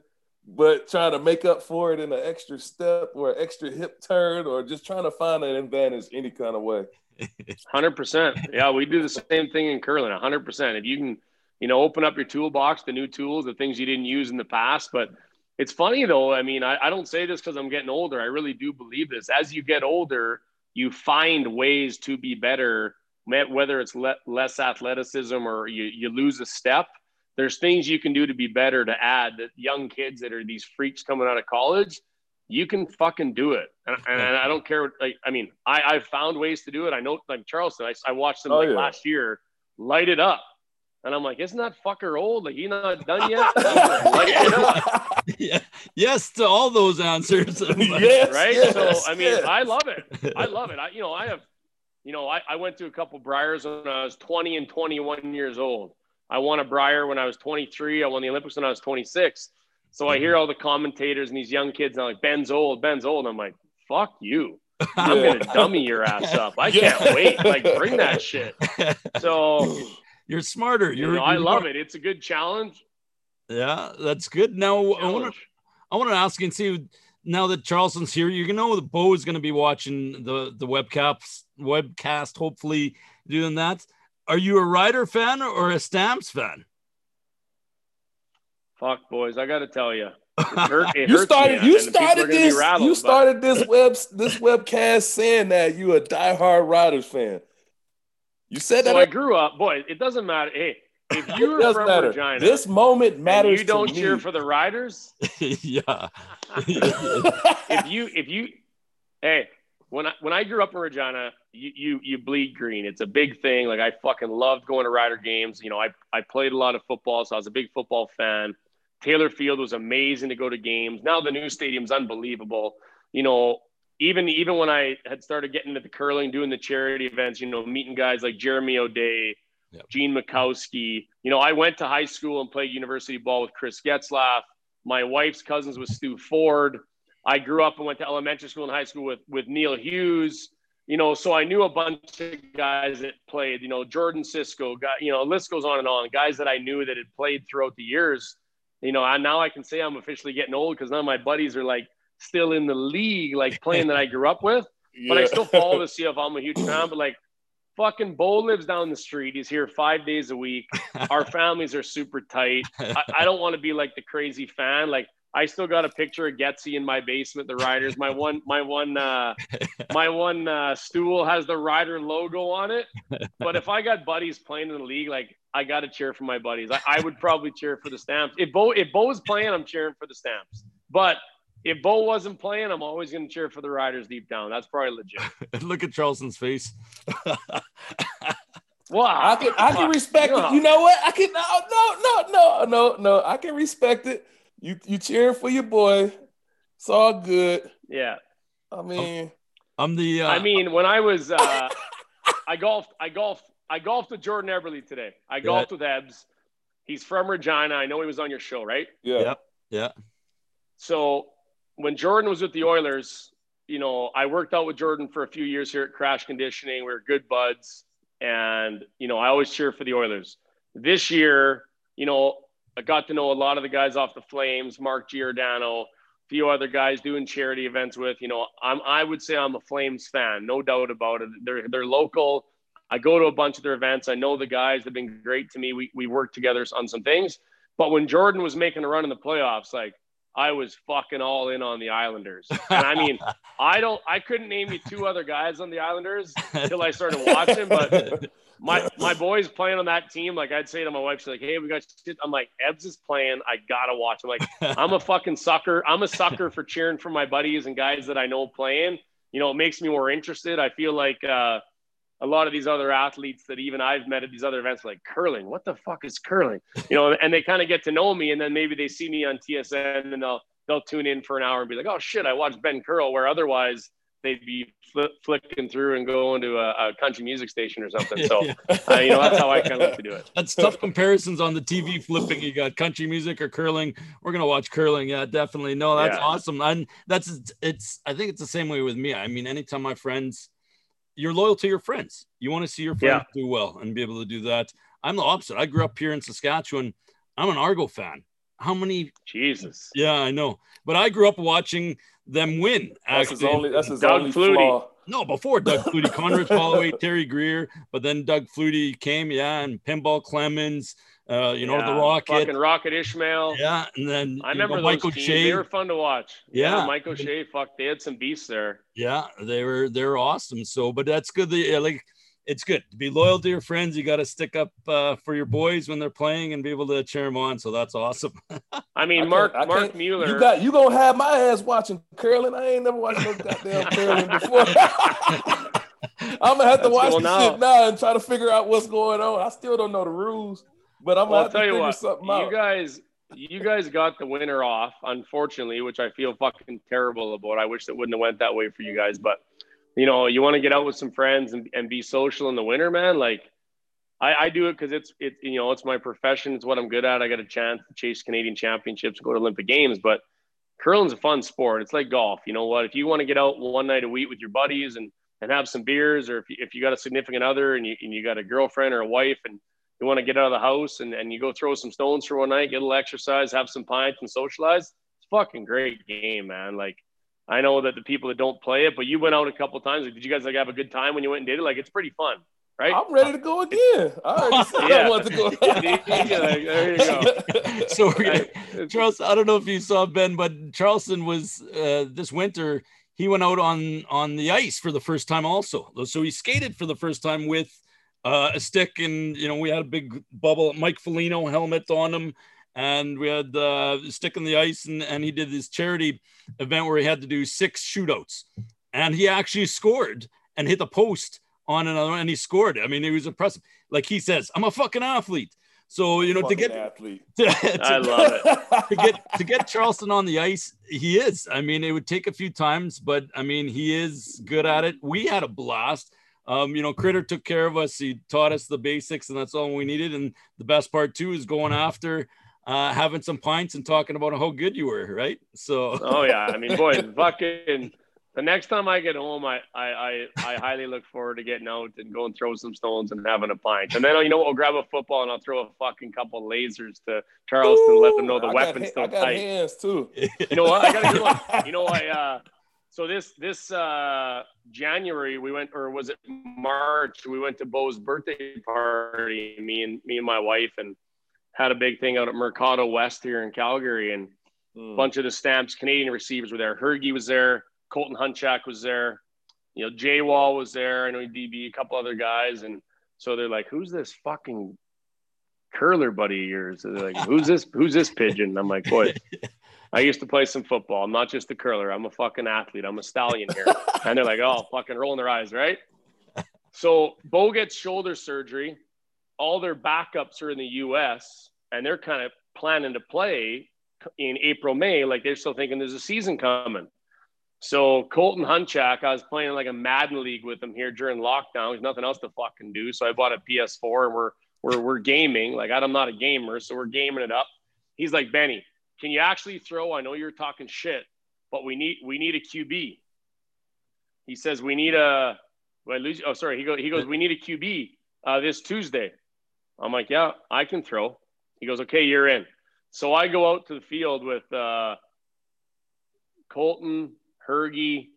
but trying to make up for it in an extra step or extra hip turn or just trying to find an advantage any kind of way. 100%. Yeah, we do the same thing in curling. 100%. If you can, you know, open up your toolbox, the new tools, the things you didn't use in the past. But it's funny though. I mean, I, I don't say this because I'm getting older. I really do believe this. As you get older, you find ways to be better, whether it's le- less athleticism or you, you lose a step there's things you can do to be better to add that young kids that are these freaks coming out of college you can fucking do it and, and i don't care like i mean i i've found ways to do it i know like charleston i, I watched them oh, like yeah. last year light it up and I'm like, isn't that fucker old? Like, he not done yet? yeah. Yes to all those answers. yes, right. Yes, so, I mean, yes. I love it. I love it. I, you know, I have, you know, I, I went to a couple Briers when I was 20 and 21 years old. I won a Brier when I was 23. I won the Olympics when I was 26. So I hear mm-hmm. all the commentators and these young kids, and I'm like, Ben's old, Ben's old. I'm like, fuck you. I'm gonna dummy your ass up. I can't wait. Like, bring that shit. So you're smarter. You're, you know, I love it. It's a good challenge. Yeah, that's good. Now challenge. I want to I want to ask and see now that Charleston's here. You know the Bo is going to be watching the the webcast webcast. Hopefully doing that are you a Rider fan or a Stamps fan? Fuck, boys, I got to tell you. Hurt, you started. You started this. Rattled, you started but... this web. This webcast saying that you a diehard Riders fan. You said that. So I grew up, boy. It doesn't matter. Hey, if you're from matter. Regina, this moment matters. you don't cheer for the Riders. yeah. if you, if you, hey, when I when I grew up in Regina, you, you you bleed green. It's a big thing. Like I fucking loved going to Rider games. You know, I I played a lot of football, so I was a big football fan. Taylor Field was amazing to go to games. Now the new stadium's unbelievable. You know, even even when I had started getting into the curling, doing the charity events, you know, meeting guys like Jeremy O'Day, yep. Gene Makowsky. You know, I went to high school and played university ball with Chris Getzlaff. My wife's cousins was Stu Foord. I grew up and went to elementary school and high school with with Neal Hughes. You know, so I knew a bunch of guys that played. You know, Jordan Sisco. Got you know, list goes on and on. Guys that I knew that had played throughout the years. You know, and now I can say I'm officially getting old because none of my buddies are like still in the league, like playing that I grew up with. Yeah. But I still follow the CF. I'm a huge fan. But like, fucking Bo lives down the street. He's here five days a week. Our families are super tight. I, I don't want to be like the crazy fan. Like I still got a picture of Getsy in my basement. The Riders. My one, my one, uh, my one uh, stool has the Rider logo on it. But if I got buddies playing in the league, like I got to cheer for my buddies. I, I, would probably cheer for the Stamps. If Bo, if Bo's playing, I'm cheering for the Stamps. But if Bo wasn't playing, I'm always going to cheer for the Riders deep down. That's probably legit. Look at Charleston's face. Well, I can I can respect it. You know what? I can no no no no no no. I can respect it you you cheering for your boy. It's all good. Yeah. I mean, I'm the. Uh, I mean, when I was, uh, I golfed. I golfed. I golfed with Jordan Eberle today. I golfed with Ebbs. He's from Regina. I know he was on your show, right? Yeah. Yeah. Yeah. So when Jordan was with the Oilers, you know, I worked out with Jordan for a few years here at Crash Conditioning. We were good buds, and you know, I always cheer for the Oilers. This year, you know, I got to know a lot of the guys off the Flames, Mark Giordano, a few other guys doing charity events with. You know, I'm I would say I'm a Flames fan, no doubt about it. They're they're local. I go to a bunch of their events. I know the guys. They've been great to me. We we work together on some things. But when Jordan was making a run in the playoffs, like I was fucking all in on the Islanders. And I mean, I don't, I couldn't name you two other guys on the Islanders until I started watching. But my my boys playing on that team, like I'd say to my wife, she's like, "Hey, we got." Shit. I'm like, Ebbs is playing. I gotta watch. I'm like, I'm a fucking sucker. I'm a sucker for cheering for my buddies and guys that I know playing. You know, it makes me more interested. I feel like. uh a lot of these other athletes that even I've met at these other events, like curling. What the fuck is curling? You know, and they kind of get to know me, and then maybe they see me on TSN, and they'll they'll tune in for an hour and be like, "Oh shit, I watched Ben Curl," where otherwise they'd be fl- flicking through and going to a, a country music station or something. So, yeah. uh, you know, that's how I kind of like to do it. That's tough comparisons on the TV flipping. You got country music or curling. We're gonna watch curling. Yeah, definitely. No, that's yeah. awesome. And that's it's. I think it's the same way with me. I mean, anytime my friends you're loyal to your friends. You want to see your friends yeah. do well and be able to do that. I'm the opposite. I grew up here in Saskatchewan. I'm an Argo fan. How many? Jesus. Yeah, I know. But I grew up watching them win. That's his only. That's his Doug only Flutie. flaw. No, before Doug Flutie, Condredge Holloway, Terry Greer, but then Doug Flutie came, yeah, and Pinball Clemons, uh, you know, yeah, the Rocket, fucking Rocket Ismail. Yeah, and then I remember know, Mike O'Shea. They were fun to watch. Yeah, yeah Mike O'Shea. Fuck, they had some beasts there. Yeah, they were they're awesome. So, but that's good. That, yeah, like it's good to be loyal to your friends. You got to stick up uh, for your boys when they're playing and be able to cheer them on. So that's awesome. I mean, I Mark I Mark Mueller. You got you gonna have my ass watching curling. I ain't never watched no goddamn curling before. I'm gonna have to watch this now. shit now and try to figure out what's going on. I still don't know the rules. But I'm well, gonna tell you what, something out. You guys, you guys got the winner off, unfortunately, which I feel fucking terrible about. I wish it wouldn't have went that way for you guys, but you know, you want to get out with some friends and, and be social in the winter, man. Like I, I do it because it's it you know it's my profession. It's what I'm good at. I got a chance to chase Canadian championships go to Olympic games, but curling's a fun sport. It's like golf. You know what? If you want to get out one night a week with your buddies and and have some beers, or if you, if you got a significant other and you and you got a girlfriend or a wife and you want to get out of the house and, and you go throw some stones for one night, get a little exercise, have some pints and socialize. It's fucking great game, man. Like I know that the people that don't play it, but you went out a couple times. Like, did you guys like have a good time when you went and did it? Like it's pretty fun. Right? I'm ready to go again. I already said yeah. I want to go. there you go. so, Charles, I don't know if you saw Ben, but Charleston was uh, this winter. He went out on on the ice for the first time, also. So he skated for the first time with uh, a stick, and you know we had a big bubble Mike Foligno helmet on him, and we had uh, stick in the ice, and, and he did this charity event where he had to do six shootouts, and he actually scored and hit the post on another, and he scored. I mean, it was impressive. Like he says, I'm a fucking athlete. So you know to get athlete. To, to, I love it. to get to get Charleston on the ice, he is. I mean, it would take a few times, but I mean, he is good at it. We had a blast um, you know, Critter took care of us. He taught us the basics, and that's all we needed. And the best part too is going after, uh, having some pints and talking about how good you were, right? So. Oh yeah, I mean, boy, fucking. The next time I get home, I, I, I, I highly look forward to getting out and going throw some stones and having a pint. And then you know what? I'll grab a football and I'll throw a fucking couple lasers to Charleston, Ooh, let them know the I weapon's got, still I got tight. hands too. You know what? I got a good one. You know, I uh, so this this uh, January we went, or was it March? We went to Bo's birthday party. Me and me and my wife, and had a big thing out at Mercado West here in Calgary, and mm. a bunch of the Stamps Canadian receivers were there. Hergy was there, Colton Hunchak was there, you know, Jay Wall was there. I know DB, a couple other guys, and so they're like, "Who's this fucking curler buddy of yours?" they're like, "Who's this? Who's this pigeon?" I'm like, "Boy." I used to play some football. I'm not just a curler. I'm a fucking athlete. I'm a stallion here. and they're like, oh, fucking rolling their eyes, right? So Bo gets shoulder surgery. All their backups are in the U.S. and they're kind of planning to play in April, May. Like they're still thinking there's a season coming. So Colton Hunchak, I was playing like a Madden league with him here during lockdown. There's nothing else to fucking do. So I bought a PS4 and we're we're we're gaming. Like I'm not a gamer, so we're gaming it up. He's like, Benny, can you actually throw? I know you're talking shit, but we need we need a QB. he says we need a. Well, lose, oh, sorry. He goes. He goes. We need a QB uh, this Tuesday. I'm like, yeah, I can throw. He goes, okay, you're in. So I go out to the field with uh, Colton, Hergy,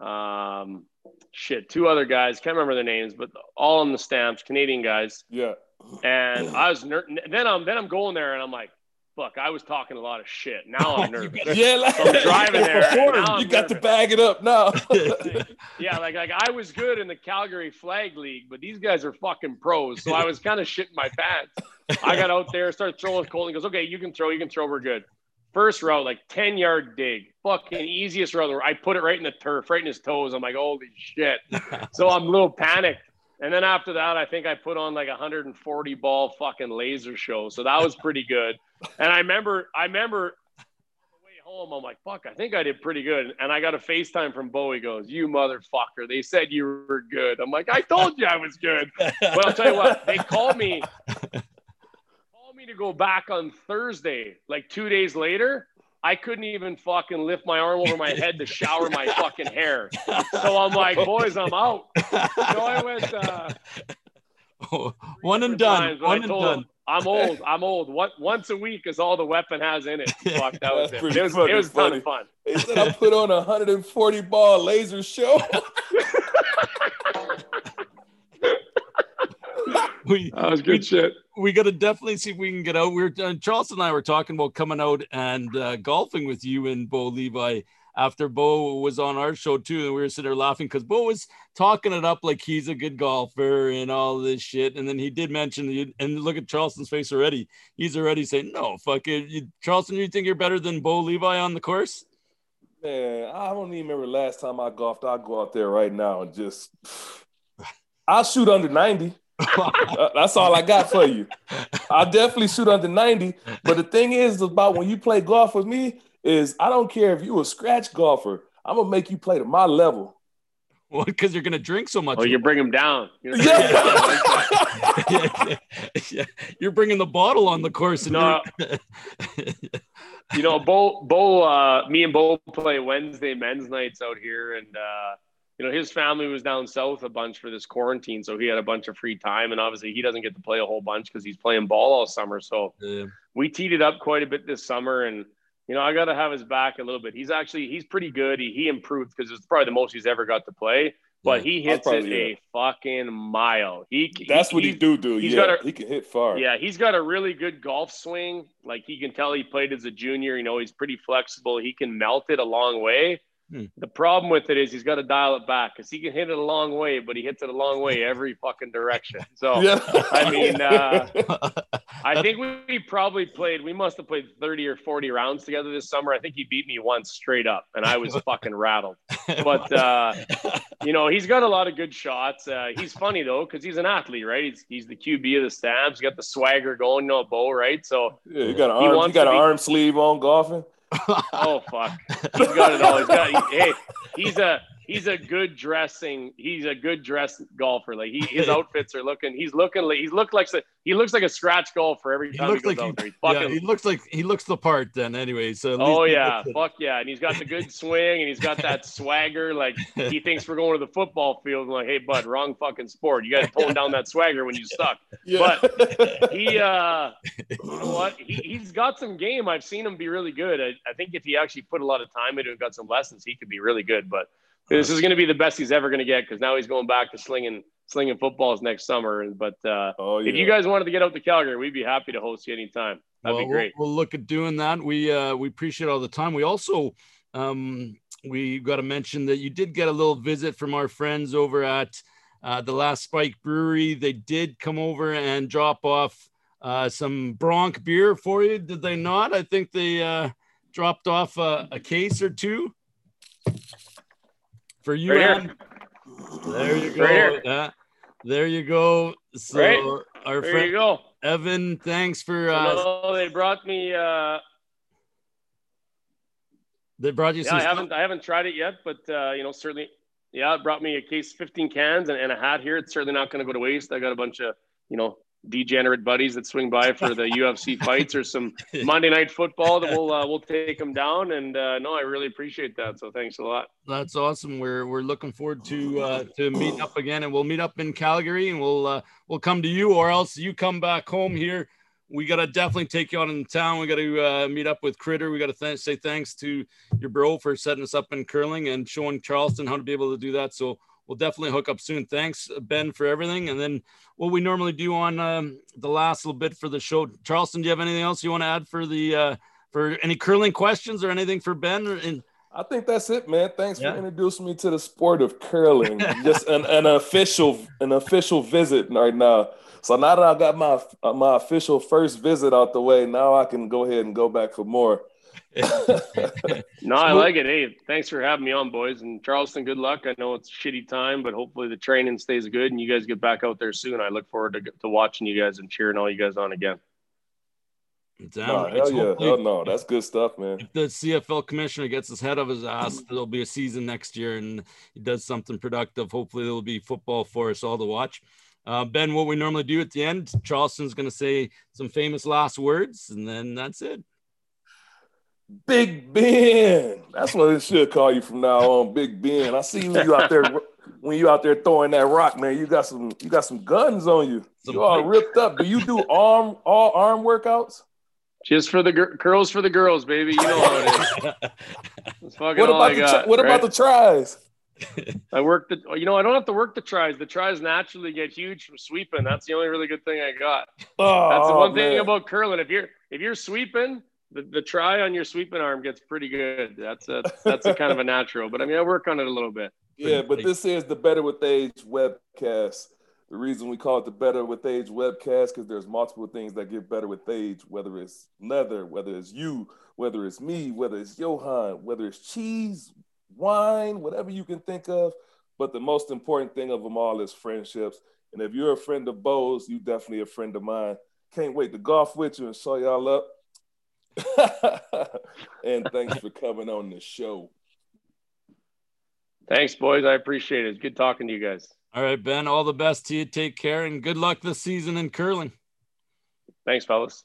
um, shit, two other guys. Can't remember their names, but all on the stamps, Canadian guys. Yeah. And I was ner- then I'm then I'm going there and I'm like, fuck, I was talking a lot of shit. Now I'm nervous. yeah, like, So I'm driving there. now I'm you got to bag it up now. yeah, like like I was good in the Calgary Flag League, but these guys are fucking pros. So I was kind of shitting my pants. I got out there, started throwing Colton. Goes, okay, you can throw, you can throw, we're good. First route, like 10 yard dig, fucking easiest route. I put it right in the turf, right in his toes. I'm like, holy shit. So I'm a little panicked. And then after that, I think I put on like a 140 ball fucking laser show. So that was pretty good. And I remember, I remember way home, I'm like, fuck, I think I did pretty good. And I got a FaceTime from Bowie goes, You motherfucker. They said you were good. I'm like, I told you I was good. But I'll tell you what, they called me, called me to go back on Thursday, like two days later. I couldn't even fucking lift my arm over my head to shower my fucking hair. So I'm like, boys, I'm out. So I went uh, Oh, one and done. times, but I One and done. him, I'm old. I'm old. What once a week is all the weapon has in it. Fuck, that was it. It was, it was a ton funny. of fun. They said I put on a 140 ball laser show. We That was good shit. we got to definitely see if we can get out. We are uh, Charles and I were talking about coming out and uh, golfing with you and Bo Levi after Bo was on our show too, and we were sitting there laughing because Bo was talking it up like he's a good golfer and all this shit. And then he did mention you, and look at Charleston's face already. He's already saying, "No, fuck it, you, Charleston. You think you're better than Bo Levi on the course?" Man, I don't even remember last time I golfed. I'll go out there right now and just I'll shoot under 90. That's all I got for you. I'll definitely shoot under 90. But the thing is about when you play golf with me is I don't care if you a scratch golfer. I'm gonna make you play to my level. Well, because you're gonna drink so much. Oh, you bring them down. You're gonna bring him down. Yeah. Yeah, You're bringing the bottle on the course, and No. you're- you know, Bo, Bo, uh, me and Bo play Wednesday men's nights out here, and uh, you know, his family was down south a bunch for this quarantine, so he had a bunch of free time, and obviously he doesn't get to play a whole bunch because he's playing ball all summer. So Yeah. we teed it up quite a bit this summer, and you know, I got to have his back a little bit. He's actually he's pretty good. He, he improved because it's probably the most he's ever got to play. But he hits it probably, a fucking mile. He That's what he do do. he's yeah, got a- he can hit far. yeah, he's got a really good golf swing. Like he can tell he played as a junior. You know, he's pretty flexible. He can melt it a long way. Hmm. The problem with it is he's got to dial it back because he can hit it a long way, but he hits it a long way every fucking direction. So Yeah. I mean, uh, I think we, probably played. We must have played thirty or forty rounds together this summer. I think he beat me once straight up, and I was fucking rattled. But uh, you know, he's got a lot of good shots. Uh, he's funny though because he's an athlete, right? He's he's the QB of the Stamps. He's got the swagger going, you know, bow, right? So yeah, he got an arm, wants got an be- arm sleeve on golfing. oh fuck, he's got it all. He's got hey, he's a he's a good dressing. He's a good dressed golfer. Like he, his outfits are looking. He's looking like he's looked like he looks like a scratch golfer every He time he, looks goes like out there. he, He's yeah, he looks like he looks the part. Then anyway, so at Oh least he yeah, fuck yeah, and he's got the good swing, and he's got that swagger. Like he thinks we're going to the football field. I'm like, hey bud, wrong fucking sport. You got to tone down that swagger when you suck. Yeah. He, uh, you know what? He, he's got some game. I've seen him be really good. I, I think if he actually put a lot of time into it, and got some lessons, he could be really good. But this is going to be the best he's ever going to get because now he's going back to slinging slinging footballs next summer. But uh, oh yeah. if you guys wanted to get out to Calgary, we'd be happy to host you anytime. That'd well, be great. We'll, we'll look at doing that. We uh, we appreciate all the time. We also um, we got to mention that you did get a little visit from our friends over at uh, the Last Spike Brewery. They did come over and drop off uh, some Bronc beer for you. Did they not? I think they uh, dropped off a, a case or two for you. Right here. There you go. Right here. Yeah. there you go. So Right. our There friend you go. Evan, thanks for uh, no, they brought me. Uh, they brought you yeah, some I haven't I haven't tried it yet, but uh, you know certainly, yeah, it brought me a case, 15 cans, and, and a hat here. It's certainly not going to go to waste. I got a bunch of you know degenerate buddies that swing by for the UFC fights or some Monday night football, that we'll uh, we'll take them down. And uh, no, I really appreciate that. So thanks a lot. That's awesome. We're we're looking forward to uh, to meeting up again, and we'll meet up in Calgary, and we'll uh, we'll come to you, or else you come back home here. We gotta definitely take you on in town. We gotta uh, meet up with Critter. We gotta th- say thanks to your bro for setting us up in curling and showing Charleston how to be able to do that. So we'll definitely hook up soon. Thanks, Ben, for everything. And then what we normally do on um, the last little bit for the show. Charleston, do you have anything else you want to add for the uh, for any curling questions or anything for Ben? And I think that's it, man. Thanks yeah. for introducing me to the sport of curling. Just an, an official an official visit right now. So now that I got my my official first visit out the way, now I can go ahead and go back for more. No, I like it. Hey, thanks for having me on, boys. And Charleston, good luck. I know it's shitty time, but hopefully the training stays good and you guys get back out there soon. I look forward to, to watching you guys and cheering all you guys on again. Damn, hell yeah, hell no, that's good stuff, man. If the CFL commissioner gets his head of his ass, there'll be a season next year, and he does something productive. Hopefully, there'll be football for us all to watch. Uh, ben, what we normally do at the end, Charleston's going to say some famous last words, and then that's it. Big Ben. That's what it should call you from now on, Big Ben. I see you out there when you out there throwing that rock, man. You got some you got some guns on you. Some you all ripped up. Do you do arm all arm workouts? Just for the gir- curls for the girls, baby. You know how it is. what about the got, what right? about the tries? I work the you know I don't have to work the tries. The tries naturally get huge from sweeping. That's the only really good thing I got. Oh, That's the oh, one man. thing about curling. If you're if you're sweeping, the, the try on your sweeping arm gets pretty good. That's a that's a kind of a natural, but I mean I work on it a little bit. Yeah, but this is the Better with Age webcast. The reason we call it the Better with Age webcast because there's multiple things that get better with age, whether it's leather, whether it's you, whether it's me, whether it's Johan, whether it's cheese, wine, whatever you can think of. But the most important thing of them all is friendships. And if you're a friend of Bo's, you definitely a friend of mine. Can't wait to golf with you and show y'all up. and thanks for coming on the show. Thanks, boys. I appreciate it. It's good talking to you guys. All right, Ben. All the best to you. Take care and good luck this season in curling. Thanks, fellas.